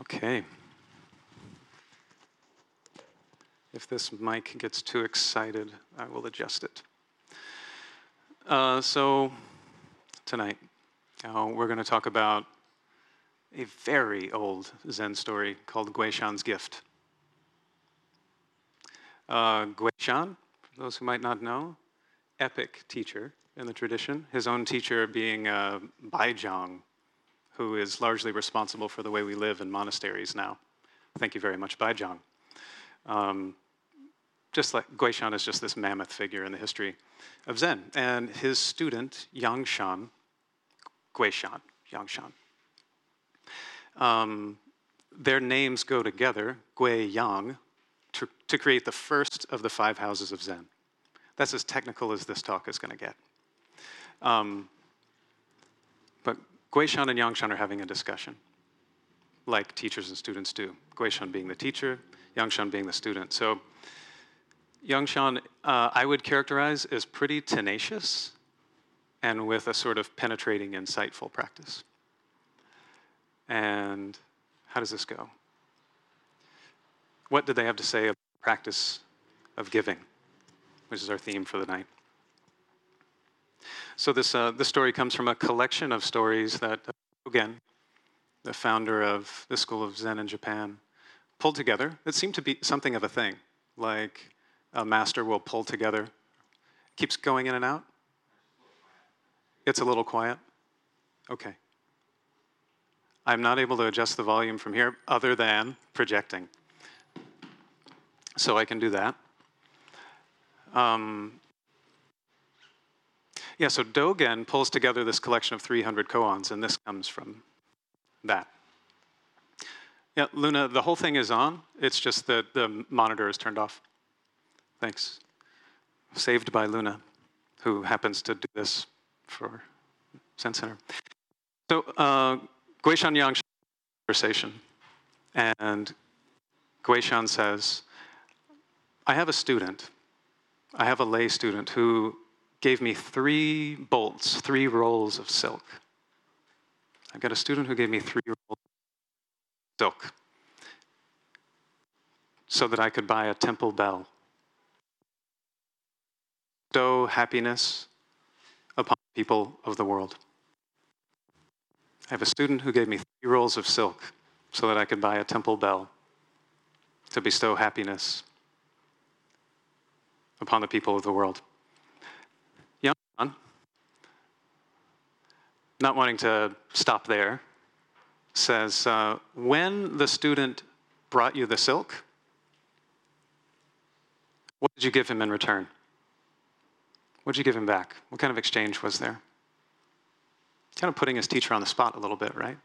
Okay. If this mic gets too excited, I will adjust it. Uh, so, tonight, uh, we're going to talk about a very old Zen story called Guishan's Gift. Uh, Guishan, for those who might not know, epic teacher in the tradition, his own teacher being uh, Baizhang, who is largely responsible for the way we live in monasteries now. Thank you very much, Baizhang. Um, just like Guishan is just this mammoth figure in the history of Zen. And his student, Yangshan, Guishan, Yangshan, um, their names go together, Gui Yang, to, to create the first of the five houses of Zen. That's as technical as this talk is going to get. Um, Guishan and Yangshan are having a discussion, like teachers and students do. Guishan being the teacher, Yangshan being the student. So Yangshan, uh, I would characterize as pretty tenacious and with a sort of penetrating, insightful practice. And how does this go? What did they have to say about the practice of giving, which is our theme for the night? So this, uh, this story comes from a collection of stories that, uh, again, the founder of the School of Zen in Japan pulled together. It seemed to be something of a thing, like a master will pull together. Keeps going in and out? It's a little quiet? Okay. I'm not able to adjust the volume from here other than projecting. So I can do that. Um, yeah, so Dogen pulls together this collection of 300 koans, and this comes from that. Yeah, Luna, the whole thing is on. It's just that the monitor is turned off. Thanks. Saved by Luna, who happens to do this for Zen Center. So, uh, Guishan Yang conversation, and Guishan says, I have a student, I have a lay student who gave me three bolts, three rolls of silk. I've got a student who gave me three rolls of silk so that I could buy a temple bell bestow happiness upon the people of the world. I have a student who gave me three rolls of silk so that I could buy a temple bell to bestow happiness upon the people of the world. Young John, not wanting to stop there, says, uh, When the student brought you the silk, what did you give him in return? What did you give him back? What kind of exchange was there? Kind of putting his teacher on the spot a little bit, right?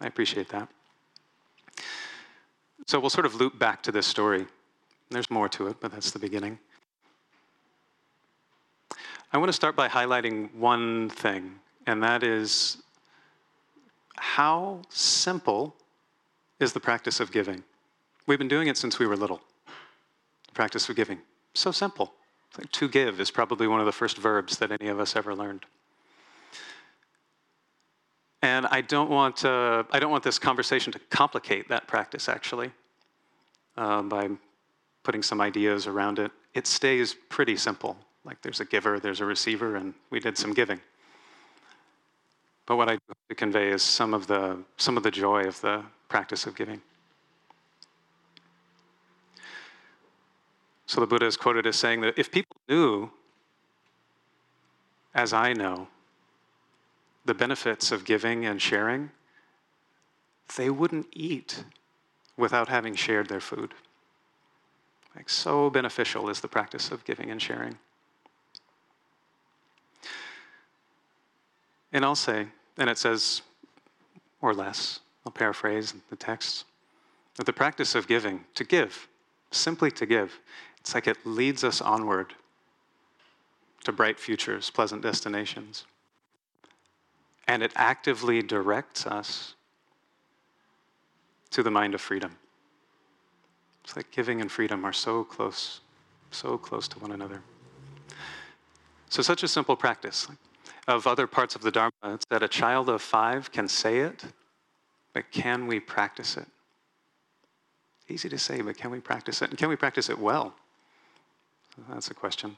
I appreciate that. So we'll sort of loop back to this story. There's more to it, but that's the beginning. I want to start by highlighting one thing, and that is how simple is the practice of giving? We've been doing it since we were little. The practice of giving. So simple. To give is probably one of the first verbs that any of us ever learned. And I don't want, uh, I don't want this conversation to complicate that practice, actually, uh, by putting some ideas around it. It stays pretty simple. Like there's a giver, there's a receiver, and we did some giving. But what I hope to convey is some of the, some of the joy of the practice of giving. So the Buddha is quoted as saying that if people knew, as I know, the benefits of giving and sharing, they wouldn't eat without having shared their food. Like, so beneficial is the practice of giving and sharing. And I'll say, and it says, or less, I'll paraphrase the text, that the practice of giving, to give, simply to give, it's like it leads us onward to bright futures, pleasant destinations. And it actively directs us to the mind of freedom. It's like giving and freedom are so close, so close to one another. So, such a simple practice. Of other parts of the Dharma, it's that a child of five can say it, but can we practice it? Easy to say, but can we practice it? And can we practice it well? That's a question.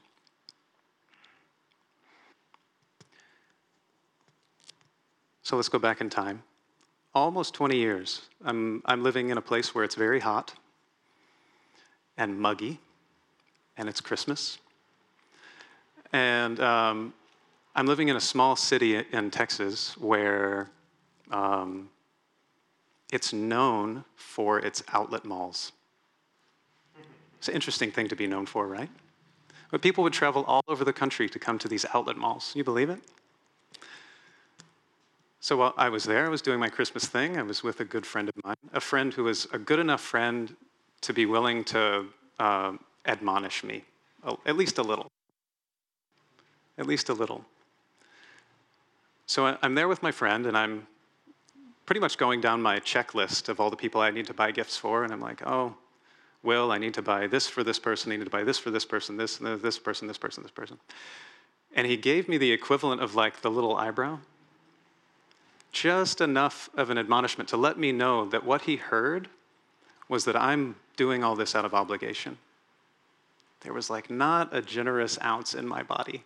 So let's go back in time. Almost 20 years. I'm, I'm living in a place where it's very hot and muggy, and it's Christmas. And um, I'm living in a small city in Texas where um, it's known for its outlet malls. It's an interesting thing to be known for, right? But people would travel all over the country to come to these outlet malls. You believe it? So while I was there, I was doing my Christmas thing. I was with a good friend of mine, a friend who was a good enough friend to be willing to uh, admonish me, at least a little. At least a little. So I'm there with my friend, and I'm pretty much going down my checklist of all the people I need to buy gifts for, and I'm like, oh, Will, I need to buy this for this person, I need to buy this for this person, this, this person, this person, this person. And he gave me the equivalent of like the little eyebrow, just enough of an admonishment to let me know that what he heard was that I'm doing all this out of obligation. There was like not a generous ounce in my body.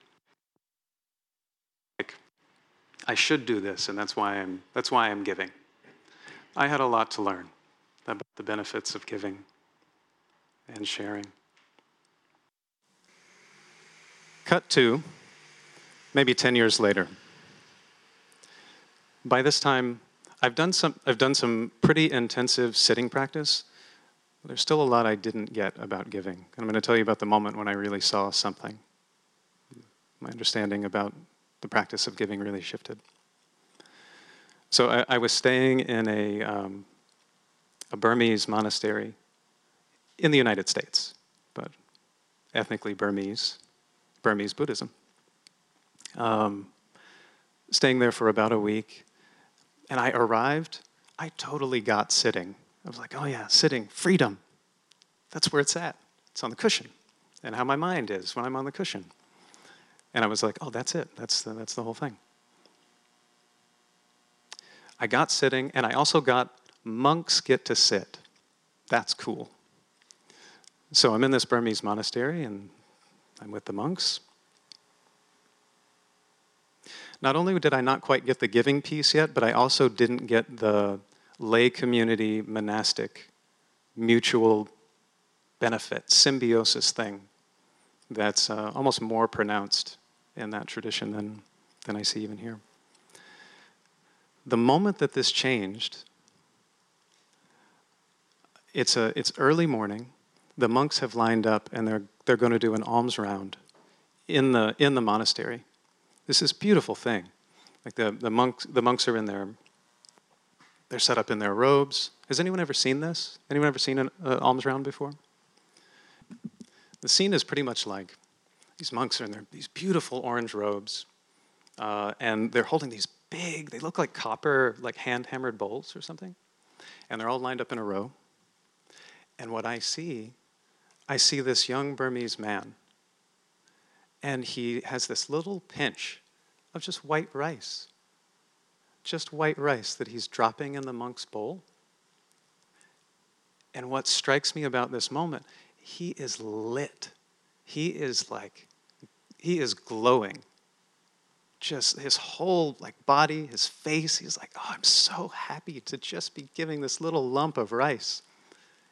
I should do this, and that's why I'm, that's why I'm giving. I had a lot to learn about the benefits of giving and sharing. Cut to maybe 10 years later. By this time, I've done some, I've done some pretty intensive sitting practice. There's still a lot I didn't get about giving. And I'm going to tell you about the moment when I really saw something. My understanding about the practice of giving really shifted. So I, I was staying in a, um, a Burmese monastery in the United States, but ethnically Burmese, Burmese Buddhism. Um, staying there for about a week, and I arrived, I totally got sitting. I was like, oh yeah, sitting, freedom. That's where it's at. It's on the cushion, and how my mind is when I'm on the cushion. And I was like, oh, that's it. That's the, that's the whole thing. I got sitting, and I also got monks get to sit. That's cool. So I'm in this Burmese monastery and I'm with the monks. Not only did I not quite get the giving piece yet, but I also didn't get the lay community monastic mutual benefit symbiosis thing that's uh, almost more pronounced in that tradition than, than I see even here. The moment that this changed, it's, a, it's early morning the monks have lined up and they're, they're going to do an alms round in the, in the monastery. This is beautiful thing. Like the, the, monks, the monks are in their, they're set up in their robes. Has anyone ever seen this? Anyone ever seen an uh, alms round before? The scene is pretty much like these monks are in their, these beautiful orange robes, uh, and they're holding these big, they look like copper, like hand hammered bowls or something. And they're all lined up in a row. And what I see I see this young Burmese man, and he has this little pinch of just white rice. Just white rice that he's dropping in the monk's bowl. And what strikes me about this moment, he is lit. He is like, he is glowing. Just his whole like body, his face, he's like, oh, I'm so happy to just be giving this little lump of rice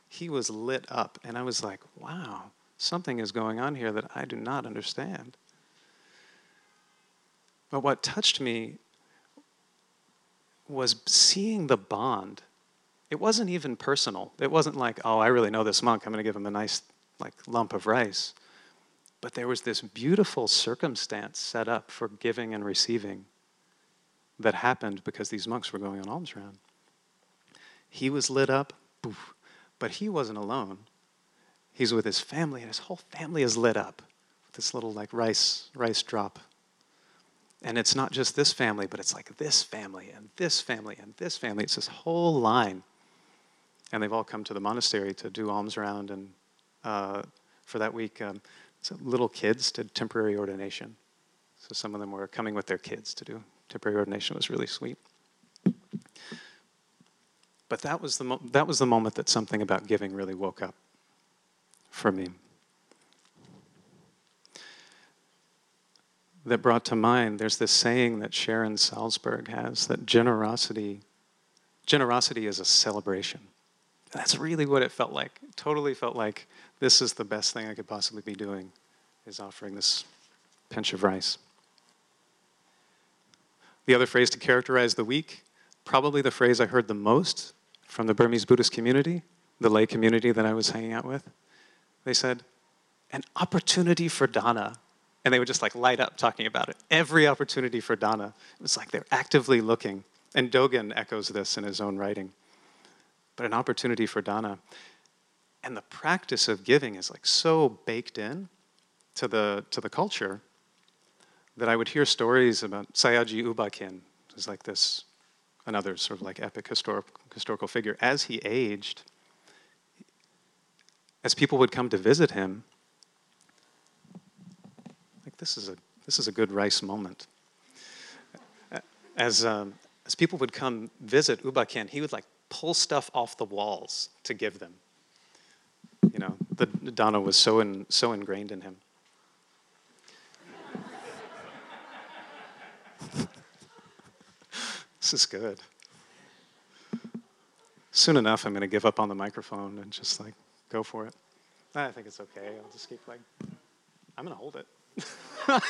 he was lit up. And I was like, wow, something is going on here that I do not understand. But what touched me was seeing the bond. It wasn't even personal. It wasn't like, oh, I really know this monk. I'm going to give him a nice like lump of rice. But there was this beautiful circumstance set up for giving and receiving that happened because these monks were going on alms round. He was lit up. Poof. But he wasn't alone. He's with his family, and his whole family is lit up with this little like rice rice drop. And it's not just this family, but it's like this family and this family and this family. It's this whole line. And they've all come to the monastery to do alms round. And uh, for that week, um, so little kids did temporary ordination. So some of them were coming with their kids to do temporary ordination. It was really sweet. But that was, the that was the moment that something about giving really woke up for me. That brought to mind, there's this saying that Sharon Salzberg has that generosity, generosity is a celebration. That's really what it felt like. It totally felt like this is the best thing I could possibly be doing, is offering this pinch of rice. The other phrase to characterize the week, probably the phrase I heard the most from the Burmese Buddhist community, the lay community that I was hanging out with. They said, an opportunity for dana. And they would just like light up talking about it. Every opportunity for dana. It was like they're actively looking. And Dogen echoes this in his own writing. But an opportunity for dana. And the practice of giving is like so baked in to the, to the culture that I would hear stories about Sayagyi U Ba Khin, who's like this, another sort of like epic historic, historical figure. As he aged, as people would come to visit him, like this is a, this is a good rice moment. As, um, as people would come visit U Ba Khin, he would like pull stuff off the walls to give them. The, the was so, in, so ingrained in him. this is good. Soon enough, I'm going to give up on the microphone and just like go for it. I think it's okay. I'll just keep like, I'm going to hold it. uh, oh,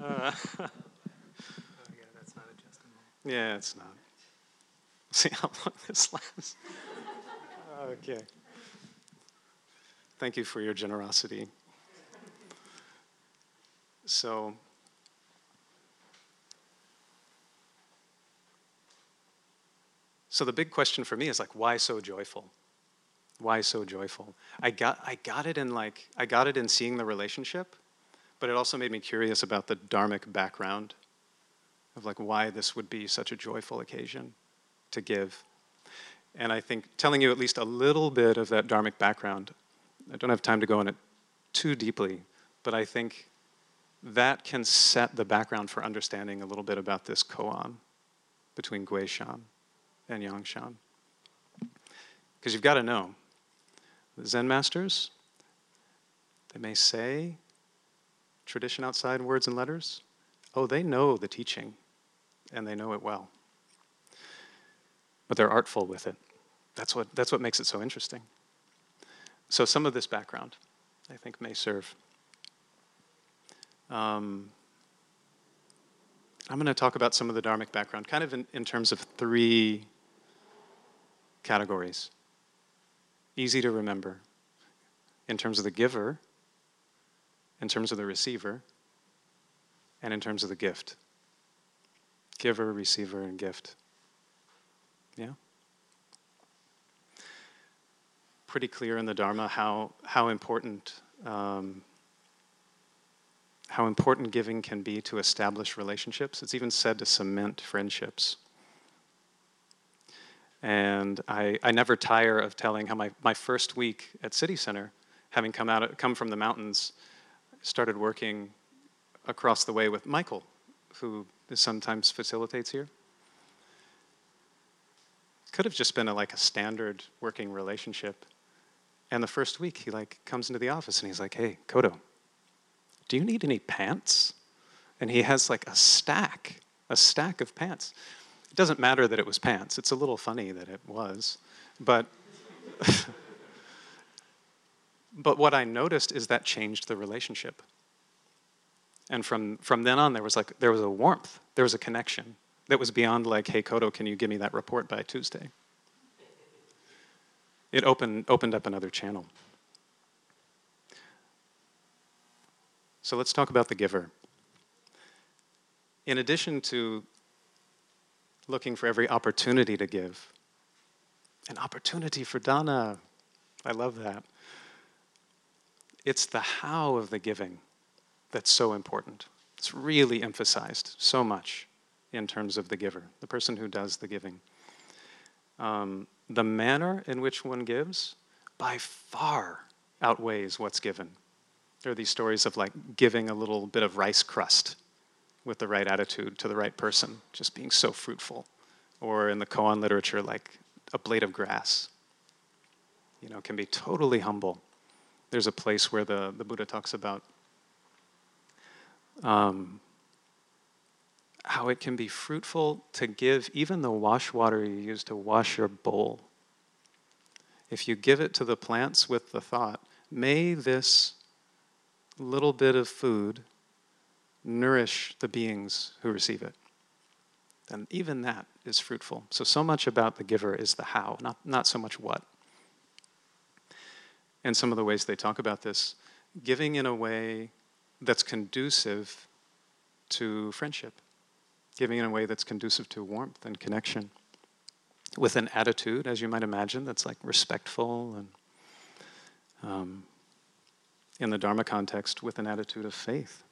yeah, that's not adjustable. Yeah, it's not. See how long this lasts. okay. Thank you for your generosity. So, so the big question for me is like, why so joyful? Why so joyful? I got, I got it in like, I got it in seeing the relationship, but it also made me curious about the dharmic background of like why this would be such a joyful occasion to give. And I think telling you at least a little bit of that dharmic background, I don't have time to go in it too deeply, but I think that can set the background for understanding a little bit about this koan between Guishan and Yangshan. Because you've got to know, the Zen masters, they may say tradition outside words and letters. Oh, they know the teaching, and they know it well but they're artful with it. That's what, that's what makes it so interesting. So, some of this background, I think, may serve. Um, I'm going to talk about some of the Dharmic background, kind of in, in terms of three categories. Easy to remember in terms of the giver, in terms of the receiver, and in terms of the gift. Giver, receiver, and gift. Yeah? Pretty clear in the Dharma how, how important um, how important giving can be to establish relationships. It's even said to cement friendships. And I, I never tire of telling how my, my first week at City Center, having come out come from the mountains, started working across the way with Michael, who sometimes facilitates here could have just been a, like a standard working relationship. And the first week, he like comes into the office and he's like, "Hey, Kodo, do you need any pants?" And he has like a stack, a stack of pants. It doesn't matter that it was pants. It's a little funny that it was, but. but what I noticed is that changed the relationship. And from, from then on, there was like there was a warmth, there was a connection that was beyond like, hey, Kodo, can you give me that report by Tuesday? It opened, opened up another channel. So let's talk about the giver. In addition to looking for every opportunity to give, an opportunity for Dana, I love that. It's the how of the giving that's so important. It's really emphasized so much in terms of the giver, the person who does the giving. Um, the manner in which one gives by far outweighs what's given. There are these stories of like giving a little bit of rice crust with the right attitude to the right person, just being so fruitful or in the koan literature, like a blade of grass. You know, can be totally humble. There's a place where the, the Buddha talks about um, how it can be fruitful to give even the wash water you use to wash your bowl. If you give it to the plants with the thought, may this little bit of food nourish the beings who receive it. And even that is fruitful. So, so much about the giver is the how, not, not so much what. And some of the ways they talk about this giving in a way that's conducive to friendship, giving in a way that's conducive to warmth and connection, with an attitude, as you might imagine, that's like respectful and um, in the Dharma context, with an attitude of faith.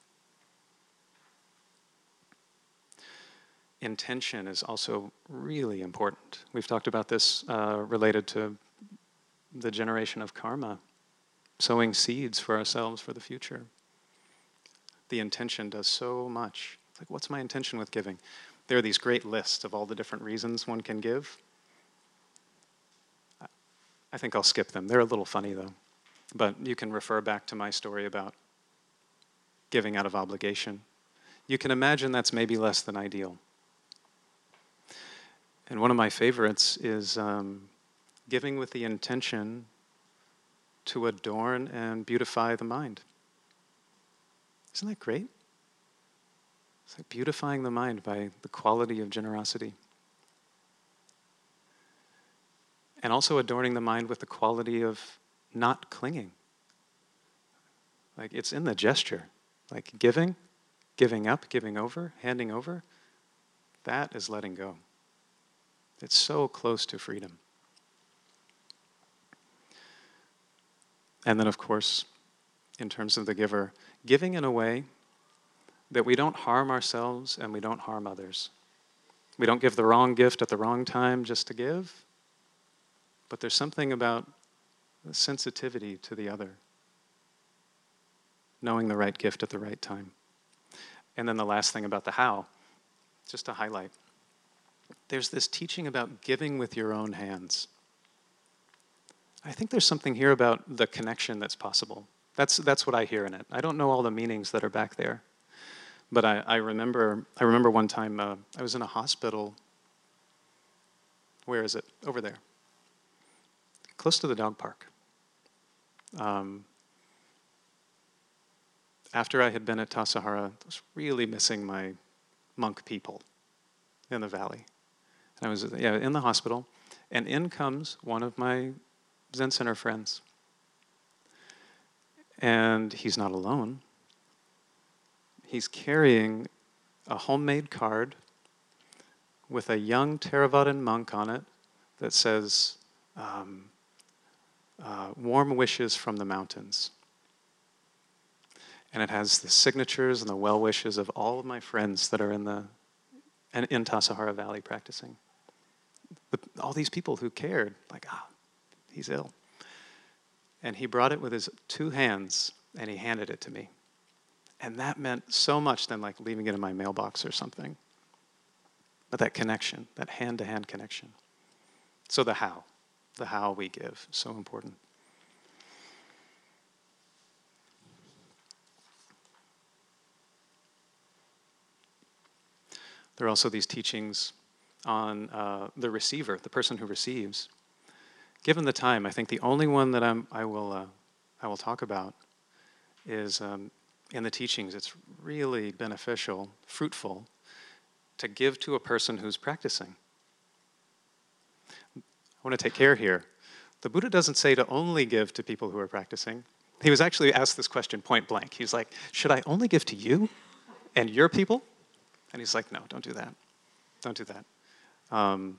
intention is also really important. We've talked about this uh, related to the generation of karma, sowing seeds for ourselves for the future. The intention does so much. Like, what's my intention with giving? There are these great lists of all the different reasons one can give. I think I'll skip them. They're a little funny, though. But you can refer back to my story about giving out of obligation. You can imagine that's maybe less than ideal. And one of my favorites is um, giving with the intention to adorn and beautify the mind. Isn't that great? It's like beautifying the mind by the quality of generosity. And also adorning the mind with the quality of not clinging. Like it's in the gesture. Like giving, giving up, giving over, handing over. That is letting go. It's so close to freedom. And then, of course, in terms of the giver, giving in a way that we don't harm ourselves and we don't harm others. We don't give the wrong gift at the wrong time just to give, but there's something about the sensitivity to the other, knowing the right gift at the right time. And then the last thing about the how, just to highlight there's this teaching about giving with your own hands. I think there's something here about the connection that's possible. That's, that's what I hear in it. I don't know all the meanings that are back there. But I, I remember I remember one time uh, I was in a hospital. Where is it? Over there. Close to the dog park. Um, after I had been at Tassajara, I was really missing my monk people in the valley. And I was yeah, in the hospital, and in comes one of my Zen Center friends. And he's not alone. He's carrying a homemade card with a young Theravadan monk on it that says, um, uh, Warm wishes from the mountains. And it has the signatures and the well wishes of all of my friends that are in the and in Tassajara Valley practicing all these people who cared, like, ah, he's ill. And he brought it with his two hands and he handed it to me. And that meant so much than like leaving it in my mailbox or something. But that connection, that hand to hand connection. So the how, the how we give, so important. There are also these teachings on uh, the receiver, the person who receives. Given the time, I think the only one that I'm, I, will, uh, I will talk about is um, in the teachings. It's really beneficial, fruitful to give to a person who's practicing. I want to take care here. The Buddha doesn't say to only give to people who are practicing. He was actually asked this question point blank. He's like, Should I only give to you and your people? And he's like, No, don't do that. Don't do that um,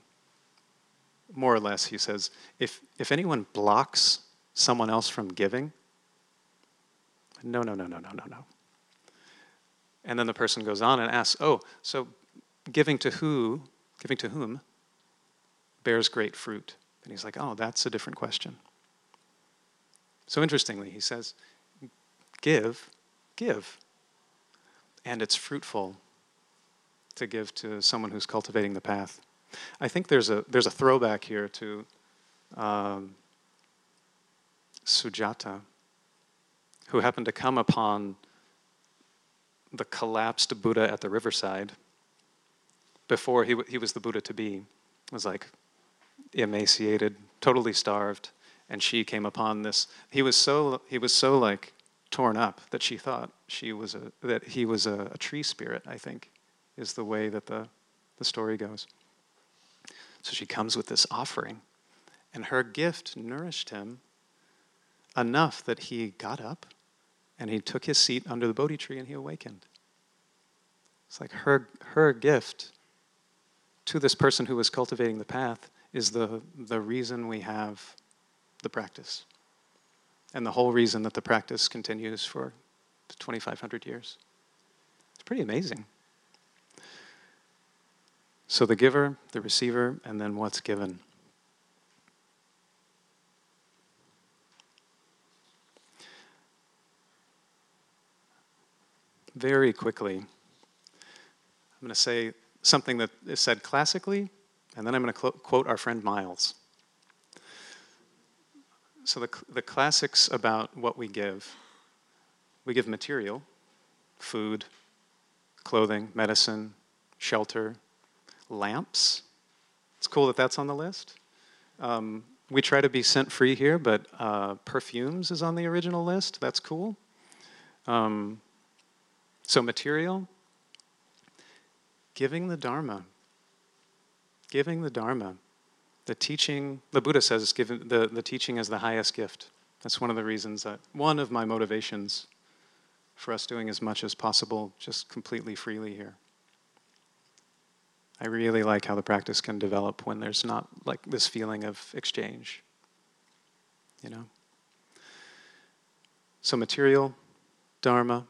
more or less, he says, if, if anyone blocks someone else from giving, no, no, no, no, no, no, no. And then the person goes on and asks, oh, so giving to who, giving to whom, bears great fruit? And he's like, oh, that's a different question. So interestingly, he says, give, give. And it's fruitful to give to someone who's cultivating the path. I think there's a there's a throwback here to um, Sujata, who happened to come upon the collapsed Buddha at the riverside before he, he was the Buddha to be. Was like emaciated, totally starved, and she came upon this. He was so he was so like torn up that she thought she was a that he was a, a tree spirit. I think is the way that the the story goes. So she comes with this offering, and her gift nourished him enough that he got up and he took his seat under the Bodhi tree and he awakened. It's like her, her gift to this person who was cultivating the path is the, the reason we have the practice. And the whole reason that the practice continues for 2,500 years. It's pretty amazing. So the giver, the receiver, and then what's given. Very quickly, I'm going to say something that is said classically, and then I'm going to quote our friend Miles. So, the, the classics about what we give we give material, food, clothing, medicine, shelter, lamps. It's cool that that's on the list. Um, we try to be scent free here, but uh, perfumes is on the original list. That's cool. Um, so, material, giving the Dharma. Giving the Dharma. The teaching, the Buddha says giving, the, the teaching is the highest gift. That's one of the reasons that, one of my motivations for us doing as much as possible just completely freely here. I really like how the practice can develop when there's not like this feeling of exchange. You know? So, material, Dharma,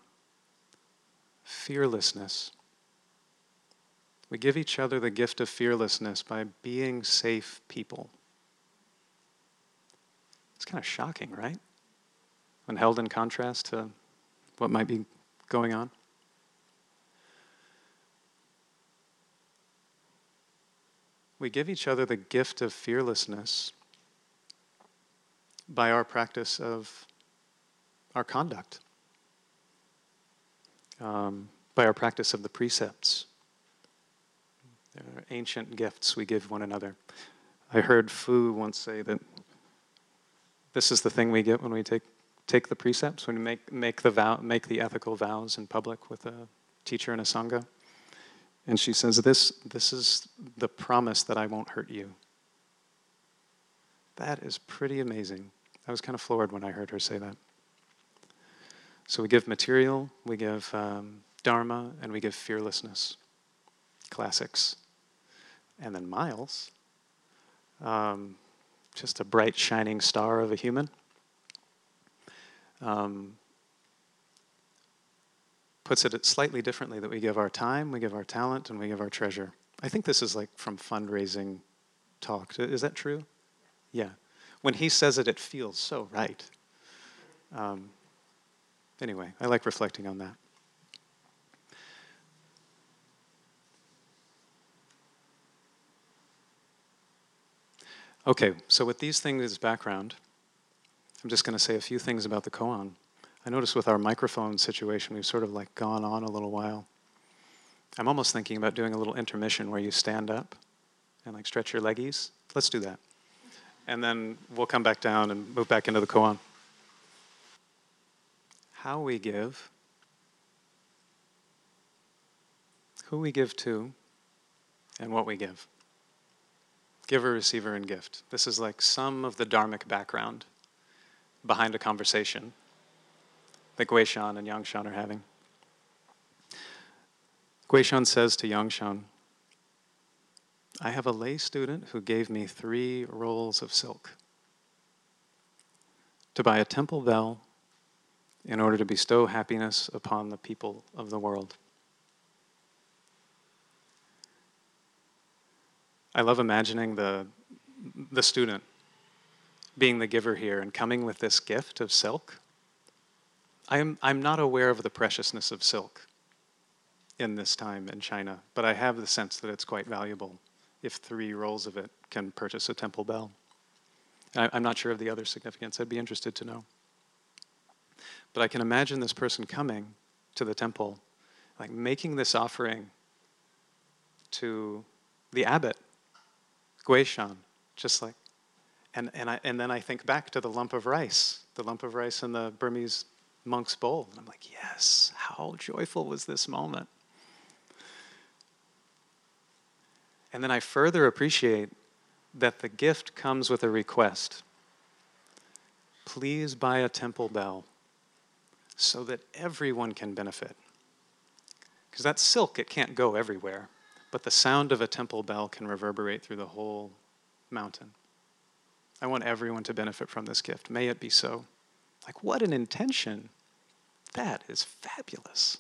fearlessness. We give each other the gift of fearlessness by being safe people. It's kind of shocking, right? When held in contrast to what might be going on. We give each other the gift of fearlessness by our practice of our conduct, um, by our practice of the precepts. There are ancient gifts we give one another. I heard Fu once say that this is the thing we get when we take, take the precepts, when we make, make, the vow, make the ethical vows in public with a teacher and a Sangha. And she says, this, this is the promise that I won't hurt you. That is pretty amazing. I was kind of floored when I heard her say that. So we give material, we give um, dharma, and we give fearlessness. Classics. And then Miles, um, just a bright, shining star of a human. Um, puts it slightly differently that we give our time, we give our talent, and we give our treasure. I think this is like from fundraising talk. Is that true? Yeah. When he says it, it feels so right. Um, anyway, I like reflecting on that. Okay, so with these things as background, I'm just going to say a few things about the koan. I notice with our microphone situation, we've sort of like gone on a little while. I'm almost thinking about doing a little intermission where you stand up and like stretch your leggies. Let's do that. And then we'll come back down and move back into the koan. How we give, who we give to, and what we give. Giver, receiver, and gift. This is like some of the dharmic background behind a conversation that Guishan and Yangshan are having. Guishan says to Yangshan, I have a lay student who gave me three rolls of silk to buy a temple bell in order to bestow happiness upon the people of the world. I love imagining the, the student being the giver here and coming with this gift of silk I'm, I'm not aware of the preciousness of silk in this time in China, but I have the sense that it's quite valuable if three rolls of it can purchase a temple bell. I, I'm not sure of the other significance. I'd be interested to know. But I can imagine this person coming to the temple, like making this offering to the abbot, Guishan, just like, and, and, I, and then I think back to the lump of rice, the lump of rice in the Burmese monk's bowl. And I'm like, yes, how joyful was this moment? And then I further appreciate that the gift comes with a request. Please buy a temple bell so that everyone can benefit. Because that silk, it can't go everywhere, but the sound of a temple bell can reverberate through the whole mountain. I want everyone to benefit from this gift. May it be so. Like, what an intention! That is fabulous.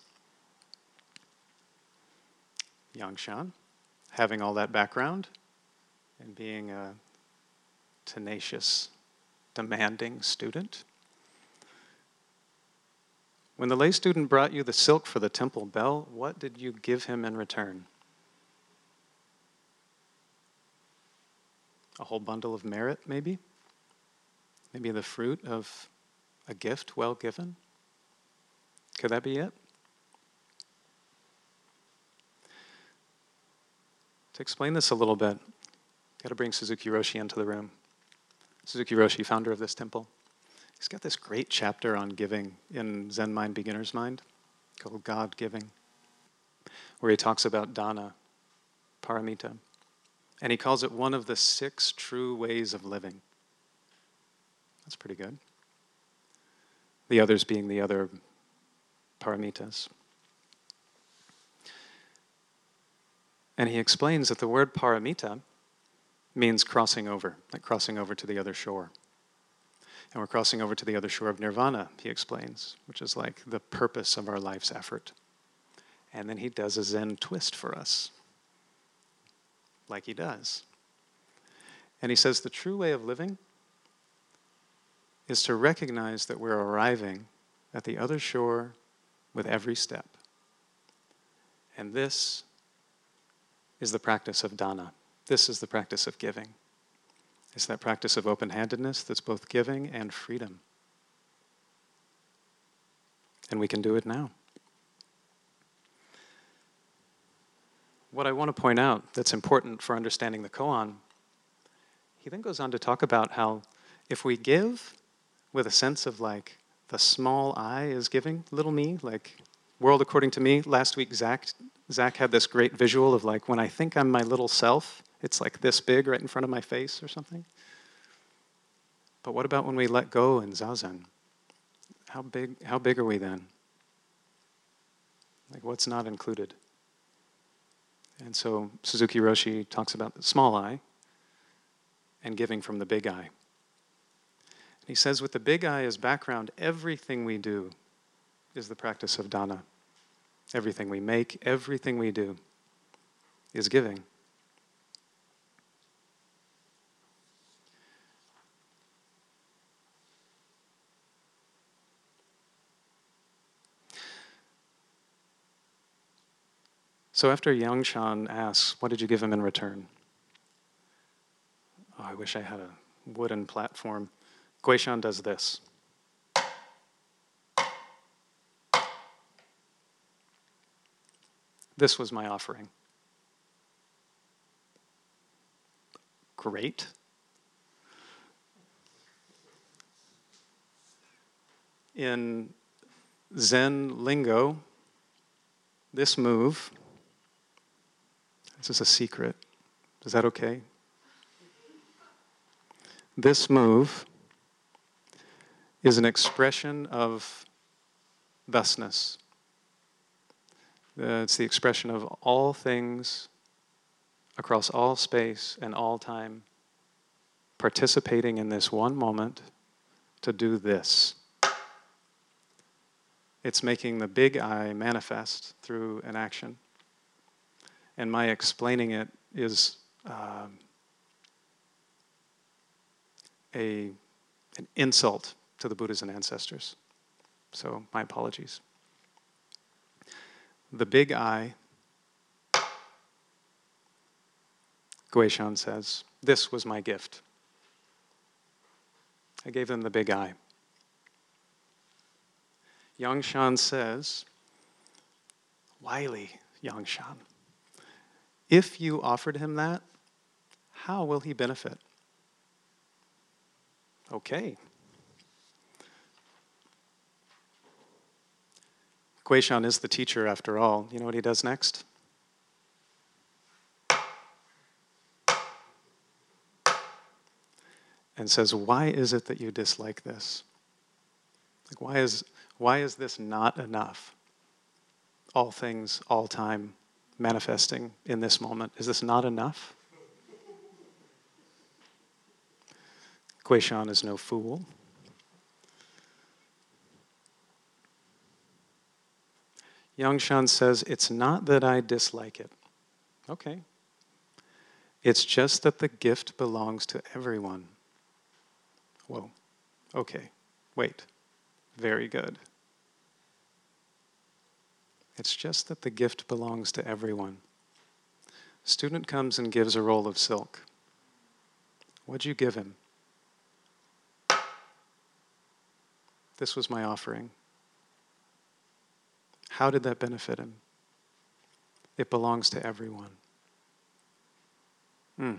Yangshan, having all that background and being a tenacious, demanding student. When the lay student brought you the silk for the temple bell, what did you give him in return? A whole bundle of merit, maybe? Maybe the fruit of a gift well given? Could that be it? To explain this a little bit, got to bring Suzuki Roshi into the room. Suzuki Roshi, founder of this temple. He's got this great chapter on giving in Zen Mind Beginner's Mind called God Giving, where he talks about dana, paramita, and he calls it one of the six true ways of living. That's pretty good. The others being the other paramitas. And he explains that the word paramita means crossing over, like crossing over to the other shore. And we're crossing over to the other shore of nirvana, he explains, which is like the purpose of our life's effort. And then he does a Zen twist for us, like he does. And he says the true way of living is to recognize that we're arriving at the other shore with every step. And this is the practice of dana. This is the practice of giving. It's that practice of open handedness that's both giving and freedom. And we can do it now. What I want to point out that's important for understanding the koan, he then goes on to talk about how if we give with a sense of like the small I is giving, little me, like world according to me, last week Zach, Zach had this great visual of like when I think I'm my little self, it's like this big right in front of my face or something. But what about when we let go in zazen? How big, how big are we then? Like what's not included? And so Suzuki Roshi talks about the small eye and giving from the big I. he says, with the big eye as background, everything we do is the practice of dana. Everything we make, everything we do is giving. So after Yangshan asks, What did you give him in return? Oh, I wish I had a wooden platform. Guishan does this. This was my offering. Great. In Zen lingo, this move this is a secret. Is that okay? This move is an expression of thusness. Uh, it's the expression of all things across all space and all time participating in this one moment to do this. It's making the big I manifest through an action and my explaining it is um, a, an insult to the Buddhas and ancestors. So, my apologies. The big I Guishan says, This was my gift. I gave them the big eye. Yangshan says, Wily Yangshan, if you offered him that, how will he benefit? Okay. Guishan is the teacher after all. You know what he does next? And says, Why is it that you dislike this? Like, why is, why is this not enough? All things, all time, manifesting in this moment. Is this not enough? Guishan is no fool. Yangshan says, It's not that I dislike it. Okay. It's just that the gift belongs to everyone. Whoa. Okay. Wait. Very good. It's just that the gift belongs to everyone. Student comes and gives a roll of silk. What'd you give him? This was my offering. How did that benefit him? It belongs to everyone. Hmm.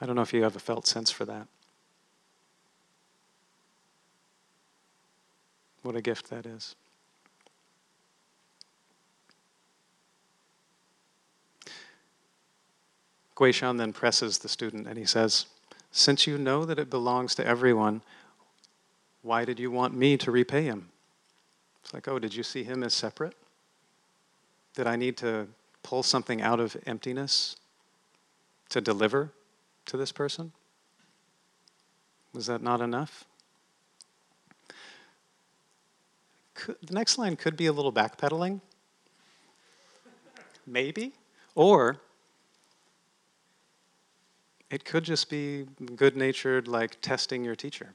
I don't know if you have a felt sense for that. What a gift that is. Guishan then presses the student and he says, Since you know that it belongs to everyone, why did you want me to repay him? It's like, oh, did you see him as separate? Did I need to pull something out of emptiness to deliver to this person? Was that not enough? Could, the next line could be a little backpedaling. Maybe. Or it could just be good natured, like testing your teacher.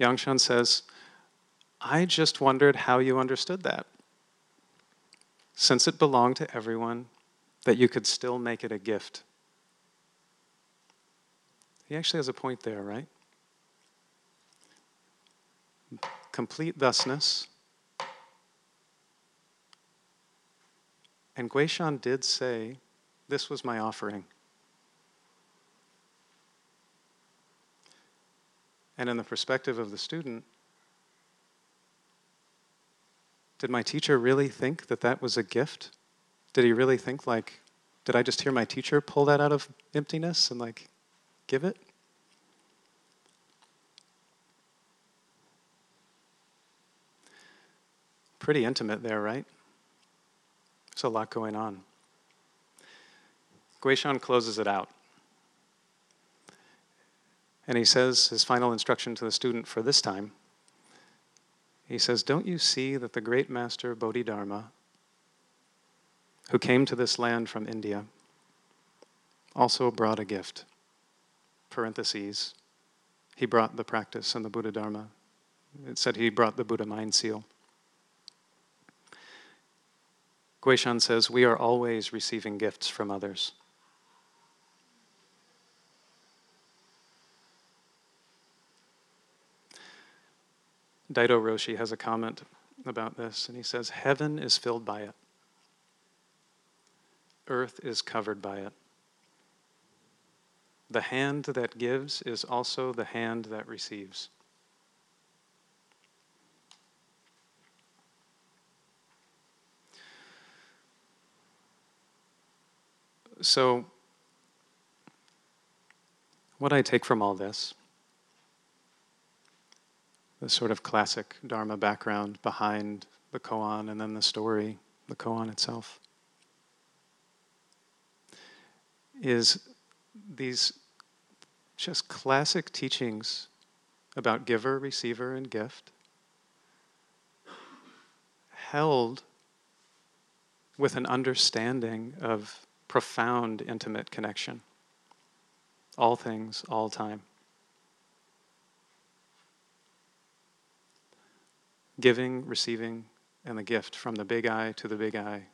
Yangshan says, I just wondered how you understood that. Since it belonged to everyone, that you could still make it a gift. He actually has a point there, right? Complete thusness. And Guishan did say, This was my offering. And in the perspective of the student, did my teacher really think that that was a gift? Did he really think, like, did I just hear my teacher pull that out of emptiness and, like, give it? Pretty intimate there, right? There's a lot going on. Guishan closes it out. And he says his final instruction to the student for this time he says, Don't you see that the great master Bodhidharma, who came to this land from India, also brought a gift? Parentheses. He brought the practice and the Buddha Dharma. It said he brought the Buddha mind seal. Guishan says, We are always receiving gifts from others. Daido Roshi has a comment about this, and he says, Heaven is filled by it, earth is covered by it. The hand that gives is also the hand that receives. So, what I take from all this the sort of classic Dharma background behind the koan and then the story, the koan itself, is these just classic teachings about giver, receiver, and gift held with an understanding of profound intimate connection. All things, all time. giving, receiving, and the gift from the big eye to the big eye.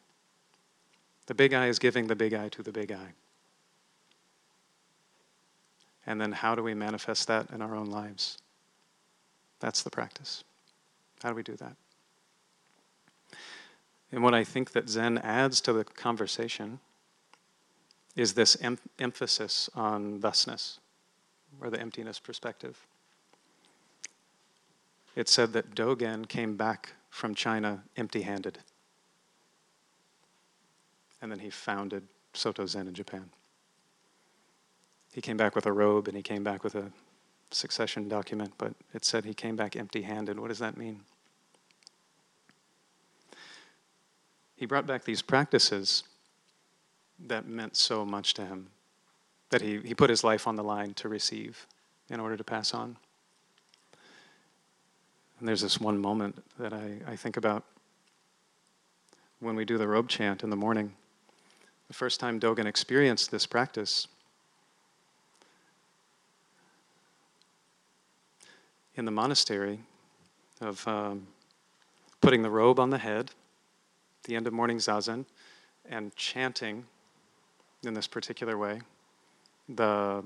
The big eye is giving the big eye to the big eye. And then how do we manifest that in our own lives? That's the practice. How do we do that? And what I think that Zen adds to the conversation is this em- emphasis on thusness, or the emptiness perspective. It said that Dogen came back from China empty handed. And then he founded Soto Zen in Japan. He came back with a robe and he came back with a succession document, but it said he came back empty handed. What does that mean? He brought back these practices that meant so much to him that he, he put his life on the line to receive in order to pass on. And there's this one moment that I, I think about when we do the robe chant in the morning. The first time Dogen experienced this practice, in the monastery of um, putting the robe on the head, the end of morning zazen, and chanting in this particular way the,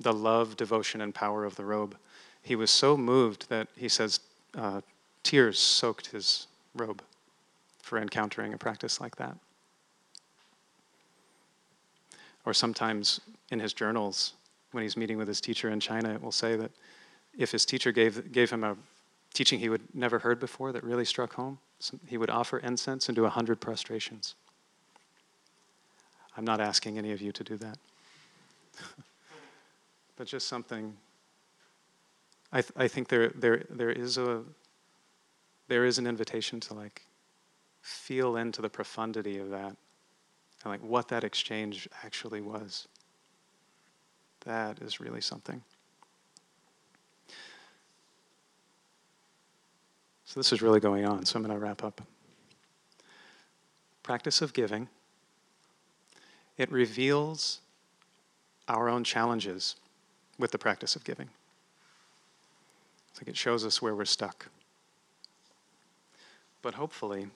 the love, devotion, and power of the robe. He was so moved that he says uh, tears soaked his robe for encountering a practice like that. Or sometimes in his journals, when he's meeting with his teacher in China, it will say that if his teacher gave, gave him a teaching he would never heard before that really struck home, he would offer incense and do a hundred prostrations. I'm not asking any of you to do that. but just something. I, th- I think there, there, there, is a, there is an invitation to like feel into the profundity of that and like what that exchange actually was. That is really something. So this is really going on, so I'm going to wrap up. Practice of giving. It reveals our own challenges with the practice of giving. It's like it shows us where we're stuck. But hopefully,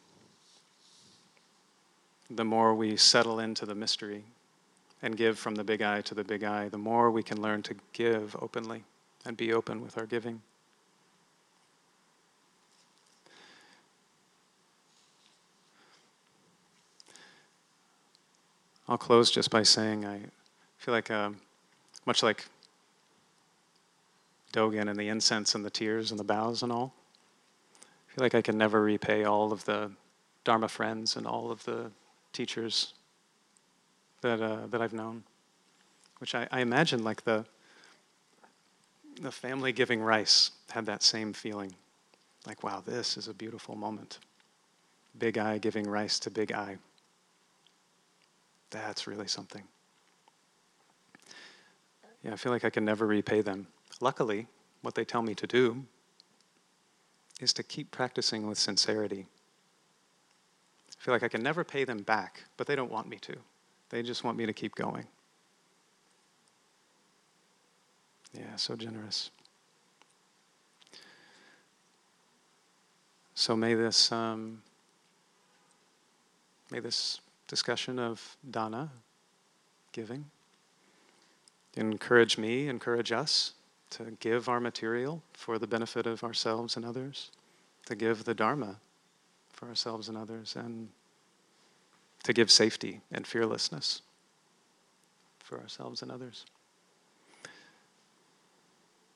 the more we settle into the mystery and give from the big eye to the big eye, the more we can learn to give openly and be open with our giving. I'll close just by saying I feel like, uh, much like Dogen and the incense and the tears and the bows and all, I feel like I can never repay all of the Dharma friends and all of the teachers that, uh, that I've known. Which I, I imagine like the, the family giving rice had that same feeling. Like, wow, this is a beautiful moment. Big eye giving rice to big eye. That's really something. Yeah, I feel like I can never repay them. Luckily, what they tell me to do is to keep practicing with sincerity. I feel like I can never pay them back, but they don't want me to. They just want me to keep going. Yeah, so generous. So may this um, may this discussion of dana, giving. Encourage me, encourage us to give our material for the benefit of ourselves and others, to give the Dharma for ourselves and others, and to give safety and fearlessness for ourselves and others.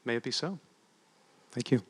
May it be so. Thank you.